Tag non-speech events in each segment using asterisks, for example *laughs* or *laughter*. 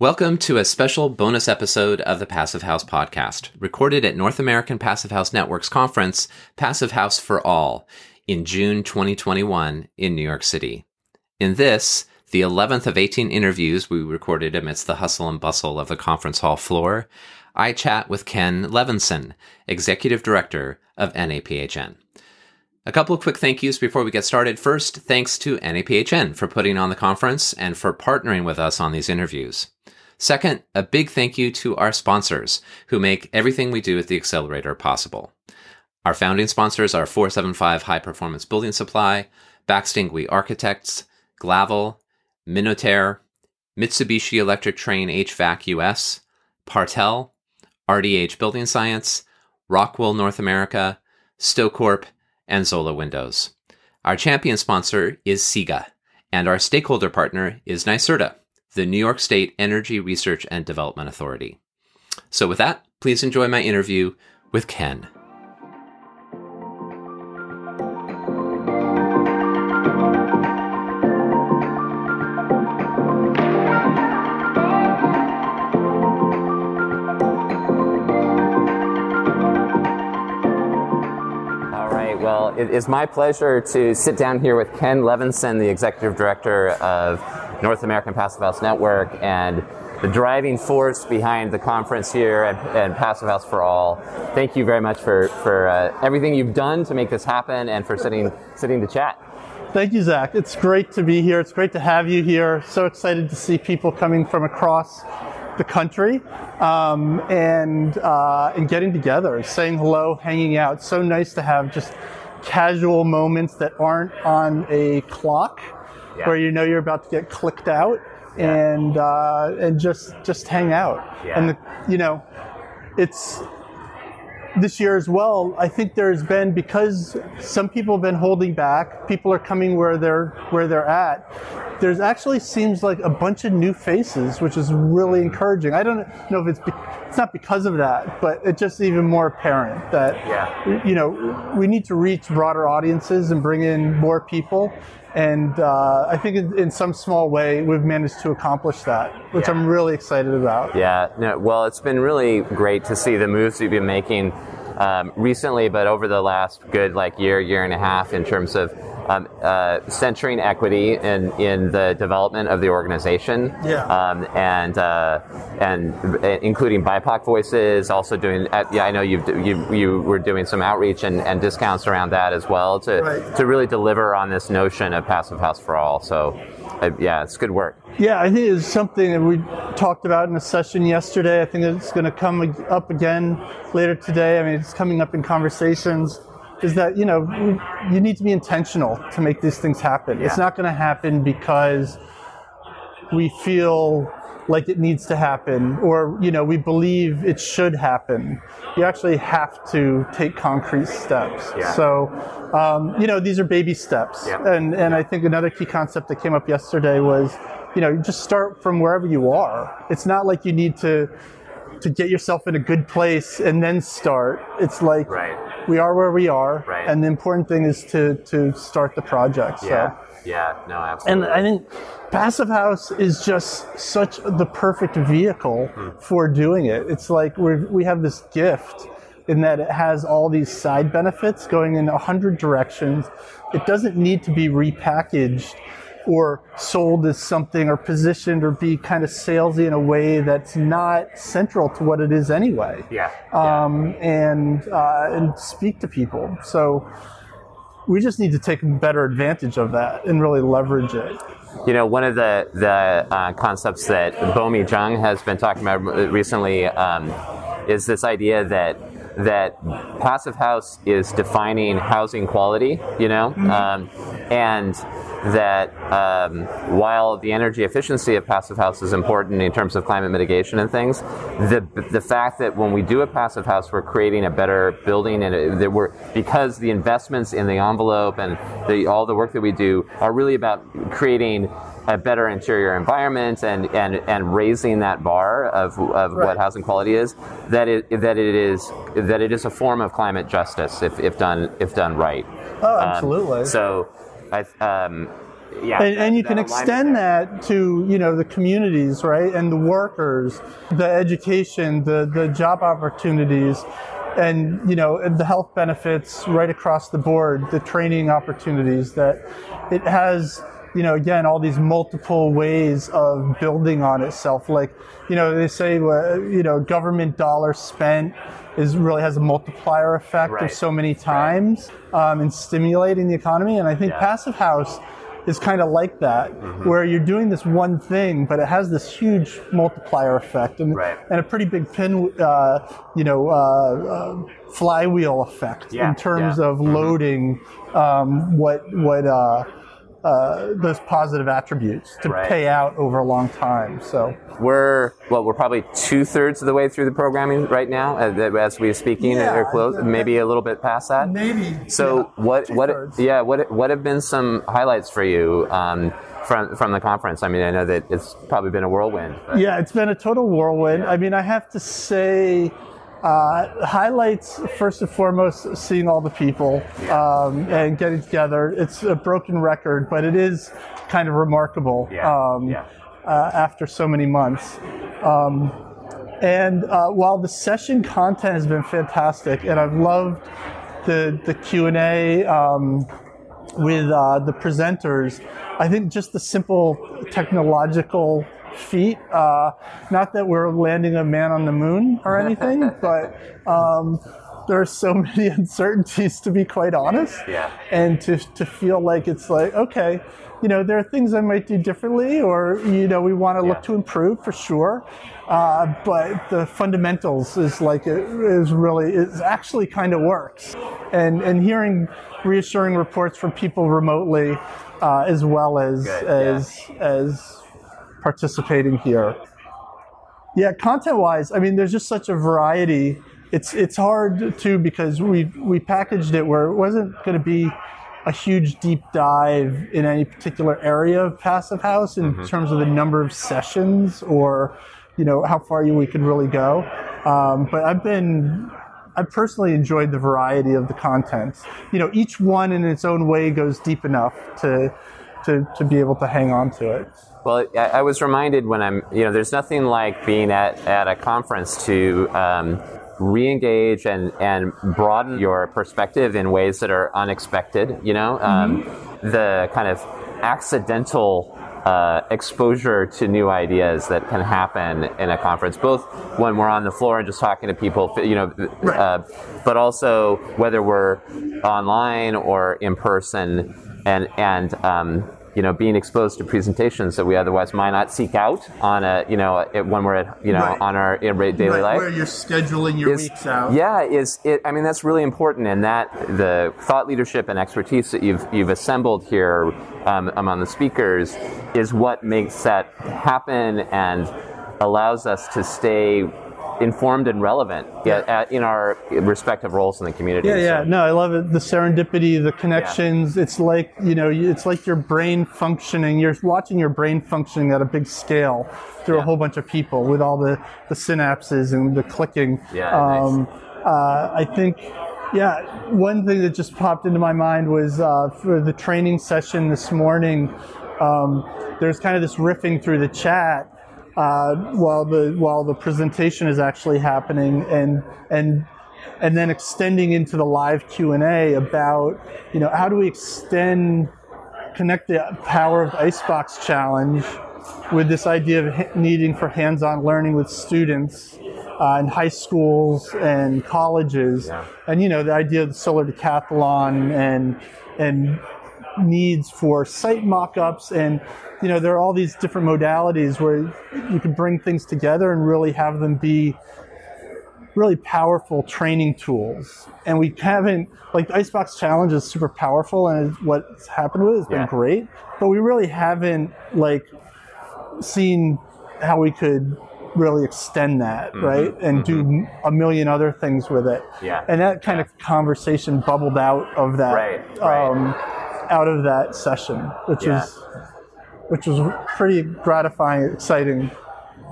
Welcome to a special bonus episode of the Passive House podcast, recorded at North American Passive House Network's conference, Passive House for All, in June 2021 in New York City. In this, the 11th of 18 interviews we recorded amidst the hustle and bustle of the conference hall floor, I chat with Ken Levinson, Executive Director of NAPHN. A couple of quick thank yous before we get started. First, thanks to NAPHN for putting on the conference and for partnering with us on these interviews. Second, a big thank you to our sponsors who make everything we do at the Accelerator possible. Our founding sponsors are 475 High Performance Building Supply, Baxt Ingui Architects, Glavel, Minotair, Mitsubishi Electric Trane HVAC US, Partel, RDH Building Science, Rockwool North America, StoCorp, and Zola Windows. Our champion sponsor is SIGA, and our stakeholder partner is NYSERDA the New York State Energy Research and Development Authority. So, with that, please enjoy my interview with Ken. All right, well, it is my pleasure to sit down here with Ken Levinson, the Executive Director of North American Passive House Network and the driving force behind the conference here and, Passive House for All. Thank you very much for, for uh, everything you've done to make this happen and for sitting, sitting to chat. Thank you, Zach. It's great to be here. It's great to have you here. So excited to see people coming from across the country um, and uh, and getting together, saying hello, hanging out. So nice to have just casual moments that aren't on a clock yeah. where you know you're about to get clicked out yeah. and uh, and just just hang out. Yeah. And the, you know, it's this year as well. I think there's been because some people have been holding back. People are coming where they're where they're at. There's actually seems like a bunch of new faces, which is really encouraging. I don't know if it's be, it's not because of that, but it's just even more apparent that yeah. you know we need to reach broader audiences and bring in more people and uh, I think in, in, some small way we've managed to accomplish that, which yeah. I'm really excited about. Yeah, no, well, it's been really great to see the moves you've been making um, recently, but over the last good like year, year and a half, in terms of um, uh, centering equity in, in the development of the organization, yeah. um, and uh, and including BIPOC voices. Also doing, uh, yeah, I know you you you were doing some outreach and, and discounts around that as well to right. to really deliver on this notion of passive house for all. So, uh, yeah, it's good work. Yeah, I think it's something that we talked about in a session yesterday. I think it's going to come up again later today. I mean, it's coming up in conversations is that you know you need to be intentional to make these things happen. Yeah. It's not going to happen because we feel like it needs to happen or you know we believe it should happen you actually have to take concrete steps yeah. so um, you know these are baby steps yeah. and and i think another key concept that came up yesterday was you know just start from wherever you are it's not like you need to to get yourself in a good place and then start it's like right we are where we are, right. and the important thing is to to start the project. So. Yeah, yeah, no, absolutely. And I think Passive House is just such the perfect vehicle mm-hmm. for doing it. It's like we we have this gift in that it has all these side benefits going in a hundred directions. It doesn't need to be repackaged or sold as something or positioned or be kind of salesy in a way that's not central to what it is anyway. Yeah. Um, and uh, and speak to people. So we just need to take better advantage of that and really leverage it. You know, one of the the uh, concepts that Bomi Jung has been talking about recently um, is this idea that that passive house is defining housing quality. You know, mm-hmm. um, and that um, while the energy efficiency of passive house is important in terms of climate mitigation and things, the the fact that when we do a passive house, we're creating a better building, and that we're because the investments in the envelope and the, all the work that we do are really about creating a better interior environment and, and, and raising that bar of, of right. what housing quality is, that it, that it is that it is a form of climate justice if, if done if done right. Oh, absolutely. Um, so I, um, yeah, and, and you can extend there. that to you know the communities right and the workers the education the the job opportunities and you know and the health benefits right across the board the training opportunities that it has you know again all these multiple ways of building on itself like you know they say uh, you know government dollar spent is really has a multiplier effect Right. of so many times um, in stimulating the economy and i think Yeah. passive house is kind of like that, Mm-hmm. where you're doing this one thing, but it has this huge multiplier effect and, Right. and a pretty big pin, uh, you know, uh, uh, flywheel effect Yeah, in terms yeah. of loading um, what what uh, uh, those positive attributes to Right. pay out over a long time. So We're well, we're probably two thirds of the way through the programming right now, as, as we're speaking, Yeah, or close, that- maybe a little bit past that. maybe So what what two-thirds. yeah what what have been some highlights for you um, from from the conference? I mean, I know that it's probably been a whirlwind. But Yeah, it's been a total whirlwind. Yeah. I mean, I have to say, uh, highlights first and foremost, seeing all the people um, and getting together. It's a broken record, but it is kind of remarkable um. Uh, after so many months. Um, and uh, while the session content has been fantastic, and I've loved the the Q and A. Um, with uh, the presenters. I think just the simple technological feat, uh, not that we're landing a man on the moon or anything, *laughs* but um, there are so *laughs* many uncertainties to be quite honest. Yeah. And to, to feel like it's like, okay, you know, there are things I might do differently or, you know, we want to Yeah. look to improve for sure. Uh, but the fundamentals is like, it is really, it actually kind of works. And, and hearing reassuring reports from people remotely uh, as well as, Good, as, as participating here. Yeah, content wise, I mean, there's just such a variety. It's it's hard too because we we packaged it where it wasn't going to be a huge deep dive in any particular area of passive house in terms of the number of sessions or you know how far we could really go. Um, but I've been I personally enjoyed the variety of the content. You know, each one in its own way goes deep enough to to, to be able to hang on to it. Well, I, I was reminded when I'm, you know, there's nothing like being at, at a conference to um, re-engage and, and broaden your perspective in ways that are unexpected, you know? Um, the kind of accidental uh, exposure to new ideas that can happen in a conference, both when we're on the floor and just talking to people, you know, Right. uh, but also whether we're online or in person, and and um, you know being exposed to presentations that we otherwise might not seek out on a you know it- when we're at you know Right. on our daily life. where you're scheduling your is- weeks out. Yeah, is it? I mean, that's really important, and that the thought leadership and expertise that you've you've assembled here um, among the speakers is what makes that happen and allows us to stay informed and relevant yet at, in our respective roles in the community. Yeah, yeah. So- No, I love it. The serendipity, the connections. It's like you know, it's like your brain functioning. You're watching your brain functioning at a big scale through Yeah. a whole bunch of people with all the the synapses and the clicking. Yeah, nice. Um, uh, I think. Yeah, one thing that just popped into my mind was uh, for the training session this morning. Um, there's kind of this riffing through the chat uh, while the while the presentation is actually happening, and and and then extending into the live Q and A about you know how do we extend connect the power of the Icebox challenge with this idea of needing for hands-on learning with students uh, in high schools and colleges, Yeah. and you know the idea of the solar decathlon and and needs for site mock-ups and you know there are all these different modalities where you can bring things together and really have them be really powerful training tools and we haven't like the icebox challenge is super powerful and what's happened with it has Yeah. been great but we really haven't like seen how we could really extend that right and do a million other things with it Mm-hmm. Yeah. and that kind of conversation bubbled out of that Right, right. Um, out of that session which Yeah. is which was pretty gratifying exciting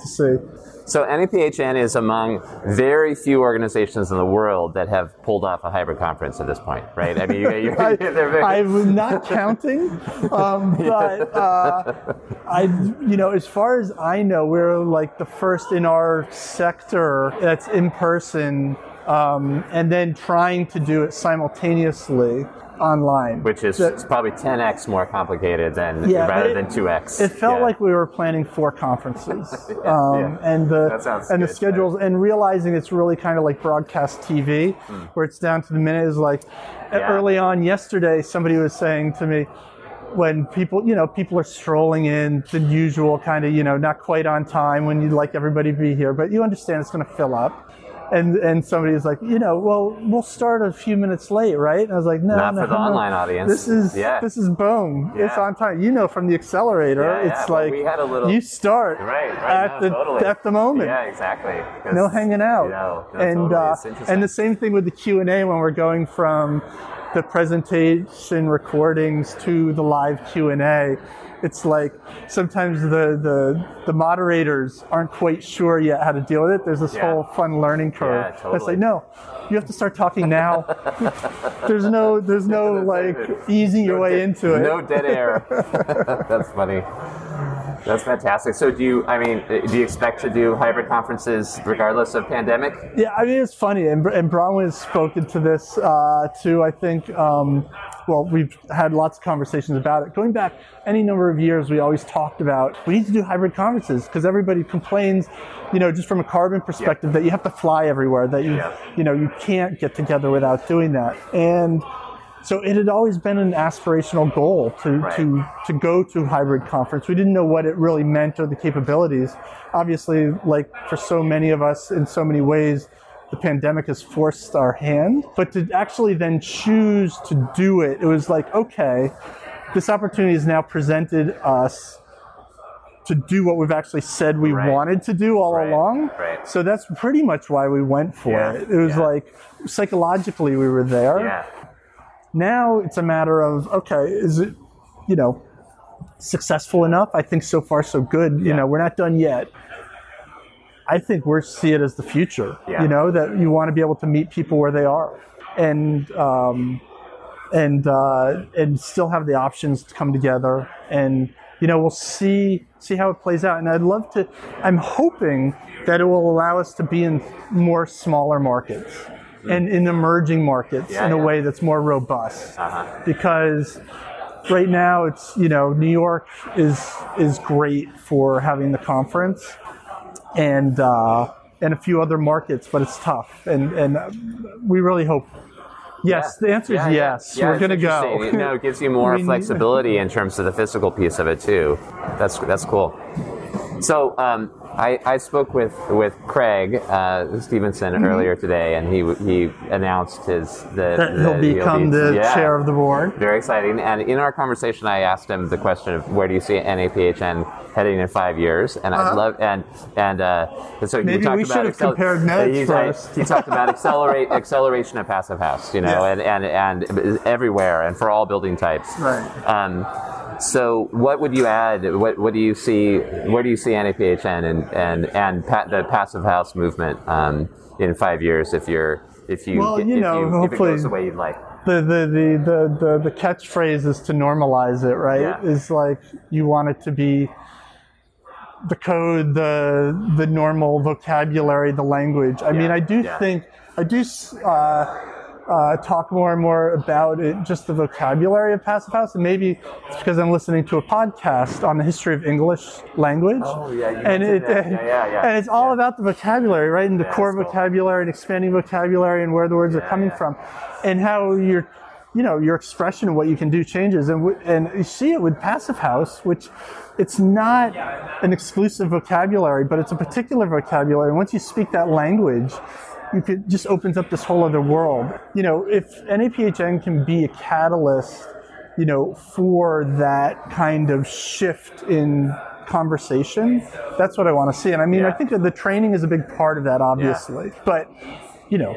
to see. So NAPHN is among very few organizations in the world that have pulled off a hybrid conference at this point, right? I mean, you're, you're, *laughs* I, *laughs* very... I'm not *laughs* counting, um, but uh, I, you know, as far as I know, we're like the first in our sector that's in person, um, and then trying to do it simultaneously online. Which is That- probably 10x more complicated than Yeah, rather it- than 2x. It felt Yeah. like we were planning four conferences, *laughs* um, yeah. and the and the good, schedules, and realizing it's really kind of like broadcast TV, where it's down to the minute. Is like early on yesterday, somebody was saying to me. When people, you know, people are strolling in the usual kind of, you know, not quite on time when you'd like everybody to be here, but you understand it's going to fill up. And and somebody was like, you know, well, we'll start a few minutes late, right? And I was like, no, Not no, for the no. online audience. This is Yeah. this is boom. It's on time. You know, from the accelerator, Yeah, yeah, it's but like we had a little- you start Right, right. at no, the totally. at the moment. Yeah, exactly. No hanging out. You know, no, and totally. uh, and the same thing with the Q and A when we're going from the presentation recordings to the live Q and A. It's like sometimes the, the the moderators aren't quite sure yet how to deal with it. There's this Yeah. whole fun learning curve. Yeah, It's totally. like no, you have to start talking now. *laughs* there's no there's no *laughs* like easing your No way dead- into it. No dead air. *laughs* That's funny. That's fantastic. So, do you? I mean, do you expect to do hybrid conferences regardless of pandemic? Yeah, I mean it's funny, and, and Bronwyn has spoken to this uh, too. I think. Um, well, we've had lots of conversations about it. Going back any number of years, we always talked about we need to do hybrid conferences because everybody complains, you know, just from a carbon perspective, that you have to fly everywhere, that you, Yeah. you know, you can't get together without doing that, and so it had always been an aspirational goal to, Right. to to go to hybrid conference. We didn't know what it really meant or the capabilities. Obviously, like for so many of us in so many ways, the pandemic has forced our hand. But to actually then choose to do it, it was like, okay, this opportunity is now presented us to do what we've actually said we Right. wanted to do all Right, along. right. So that's pretty much why we went for Yeah, it. It was yeah. like psychologically we were there. Yeah. Now it's a matter of okay, is it, you know, successful enough? I think so far so good. You Yeah. know, we're not done yet. I think we see it as the future. Yeah. You know that you want to be able to meet people where they are, and um, and uh, and still have the options to come together. And you know, we'll see see how it plays out. And I'd love to. I'm hoping that it will allow us to be in more smaller markets and in emerging markets Yeah, in a yeah. way that's more robust Uh-huh. because right now it's you know New York is is great for having the conference and uh, and a few other markets, but it's tough and and uh, we really hope. Yes, Yeah. the answer is yeah. yes. Yeah, We're it's gonna go. no, it gives you *laughs* more flexibility in terms of the physical piece of it too. That's that's cool. So um, I, I spoke with with Craig uh, Stevenson Mm-hmm. earlier today, and he he announced his the, That he'll the- become be- the yeah. chair of the board. Very exciting. And in our conversation, I asked him the question of where do you see NAPHN heading in five years? And I'd Uh-huh. love and and uh, so Maybe we talked we about should have compared *laughs* notes he, first. he talked about accelerate *laughs* acceleration of passive house, you know, Yeah. and, and and everywhere and for all building types. Right. Um, so, what would you add? What, what do you see? Where do you see NAPHN and and and pa- the passive house movement um, in five years? If you're if you Well, you if, know, you, if it hopefully- goes the way you'd like. The, the, the, the, the, catchphrase is to normalize it, right? Yeah. Is like you want it to be the code, the the normal vocabulary, the language. I mean, I do yeah. think I do uh, uh, talk more and more about it, just the vocabulary of passive house, and maybe it's because I'm listening to a podcast on the history of English language. Oh, yeah, and it. Yeah, yeah, yeah. and it's all about the vocabulary, right? And the core cool. vocabulary and expanding vocabulary and where the words are coming from, and how your you know your expression of what you can do changes and w- and you see it with passive house which it's not an exclusive vocabulary but it's a particular vocabulary and once you speak that language you could just opens up this whole other world. You know if NAPHN can be a catalyst you know for that kind of shift in conversation that's what I want to see. And I mean I think that the training is a big part of that obviously. But you know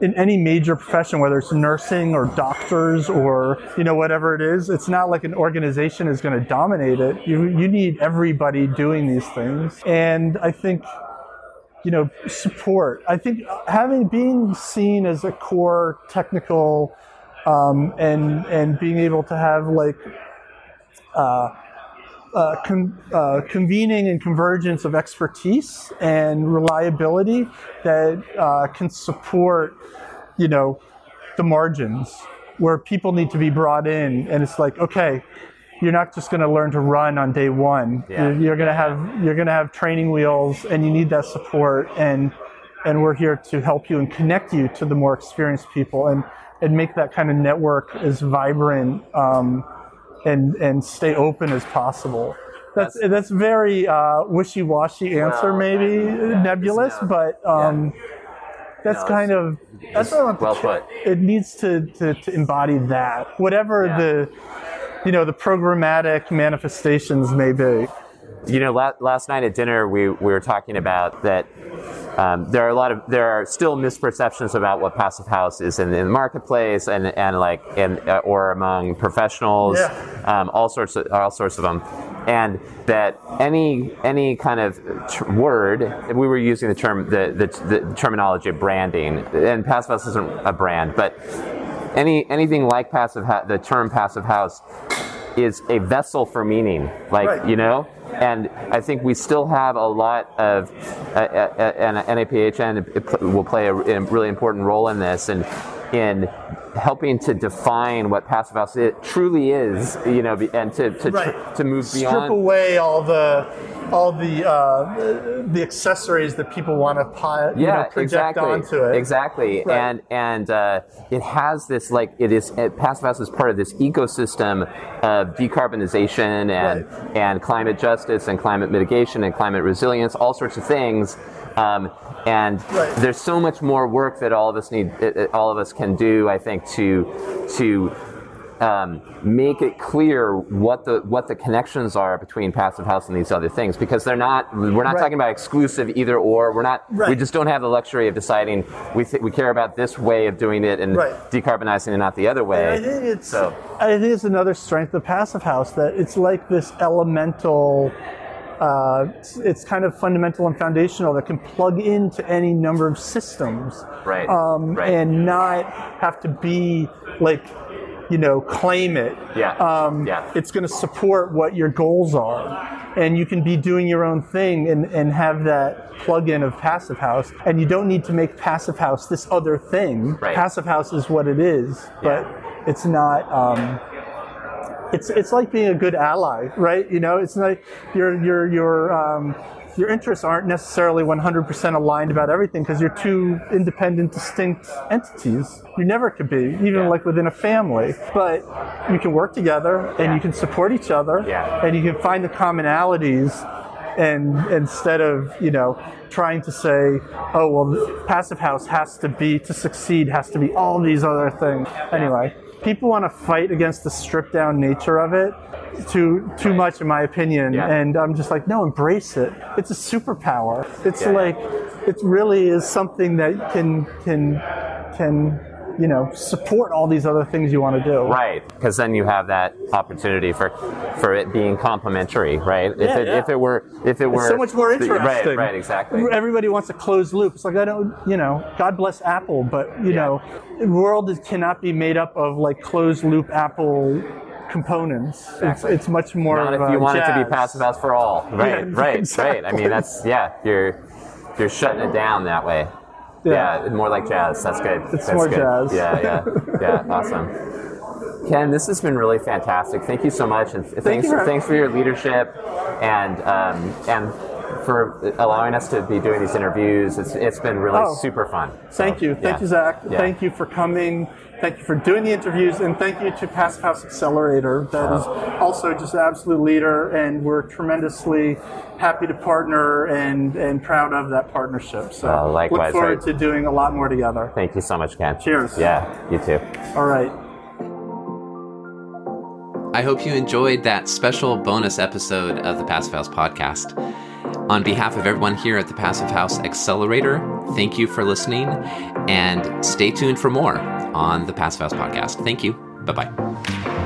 in any major profession, whether it's nursing or doctors or you know whatever it is, it's not like an organization is going to dominate it. You you need everybody doing these things, and I think you know support. I think having being seen as a core technical um, and and being able to have like. Uh, uh, con- uh, convening and convergence of expertise and reliability that uh, can support, you know, the margins where people need to be brought in, and it's like, okay, you're not just going to learn to run on day one. Yeah. You're, you're going to have you're going to have training wheels, and you need that support, and and we're here to help you and connect you to the more experienced people, and and make that kind of network as vibrant. Um, and and stay open as possible. That's that's very uh, wishy-washy answer, Well, maybe yeah, nebulous, but um, that's No, kind of that's what I want well to- put. It needs to, to, to embody that, whatever Yeah. the you know the programmatic manifestations may be. You know, la- last night at dinner, we, we were talking about that um, there are a lot of there are still misperceptions about what passive house is in, in the marketplace and and like and uh, or among professionals, Yeah. um, all sorts of all sorts of them, and that any any kind of word we were using the term the, the the terminology of branding and passive house isn't a brand, but any anything like passive ha- the term passive house is a vessel for meaning like Right. you know and i think we still have a lot of uh, uh, and naphn will play a, a really important role in this and in helping to define what passive house it truly is you know and to to, Right. to move Strip away all the all the uh, the accessories that people want to pi- you know, project exactly. onto it. Exactly, Right. and and uh, it has this like it is it, passive house is part of this ecosystem of decarbonization and Right. and climate justice and climate mitigation and climate resilience, all sorts of things. Um, and Right. there's so much more work that all of us need, all of us can do. I think to to um, make it clear what the what the connections are between passive house and these other things because they're not we're not Right. talking about exclusive either or we're not we just don't have the luxury of deciding we th- we care about this way of doing it and Right. decarbonizing and not the other way I think it's so I think it's another strength of Passive House that it's like this elemental. Uh, it's, it's kind of fundamental and foundational that can plug into any number of systems, Right, Um, right. and not have to be like, you know, claim it. Yeah, Um, yeah. It's going to support what your goals are, and you can be doing your own thing and, and have that plug-in of Passive House, and you don't need to make Passive House this other thing. Right. Passive House is what it is, but it's not. Um, it's it's like being a good ally, right? You know, it's like your your your um, your interests aren't necessarily 100% aligned about everything because you're two independent, distinct entities. You never could be, even Yeah. like within a family. But you can work together and Yeah. you can support each other, Yeah. and you can find the commonalities. And instead of you know trying to say, oh well, passive house has to be to succeed has to be all these other things. Anyway, people want to fight against the stripped down nature of it too too much in my opinion Yeah. and i'm just like no embrace it it's a superpower it's Yeah. like it really is something that can can can you know support all these other things you want to do. Right because then you have that opportunity for for it being complementary right? If Yeah, it yeah. if it were if it were it's so much more interesting right right exactly. Everybody wants a closed loop. It's like i don't you know god bless apple but you Yeah. know the world cannot be made up of like closed loop apple components. It's, it's much more not of if you want it to be passive house for all. *laughs* Right Yeah, right right i mean that's yeah you're you're shutting it down that way Yeah. yeah, more like jazz that's good It's That's more good. jazz. yeah yeah *laughs* yeah awesome ken this has been really fantastic thank you so much and th- thanks you for- thanks for your leadership and um, and for allowing us to be doing these interviews it's it's been really Oh. super fun So, Thank you. Thank yeah. you, Zach. Yeah. Thank you for coming. Thank you for doing the interviews. And thank you to Passive House Accelerator. That is also just an absolute leader. And we're tremendously happy to partner and, and proud of that partnership. So Uh, likewise, look forward right. to doing a lot more together. thank you so much ken Cheers. yeah you too All right. I hope you enjoyed that special bonus episode of the Passive House podcast. On behalf of everyone here at the Passive House Accelerator, thank you for listening. and stay tuned for more on the Passive House podcast. Thank you. Bye bye.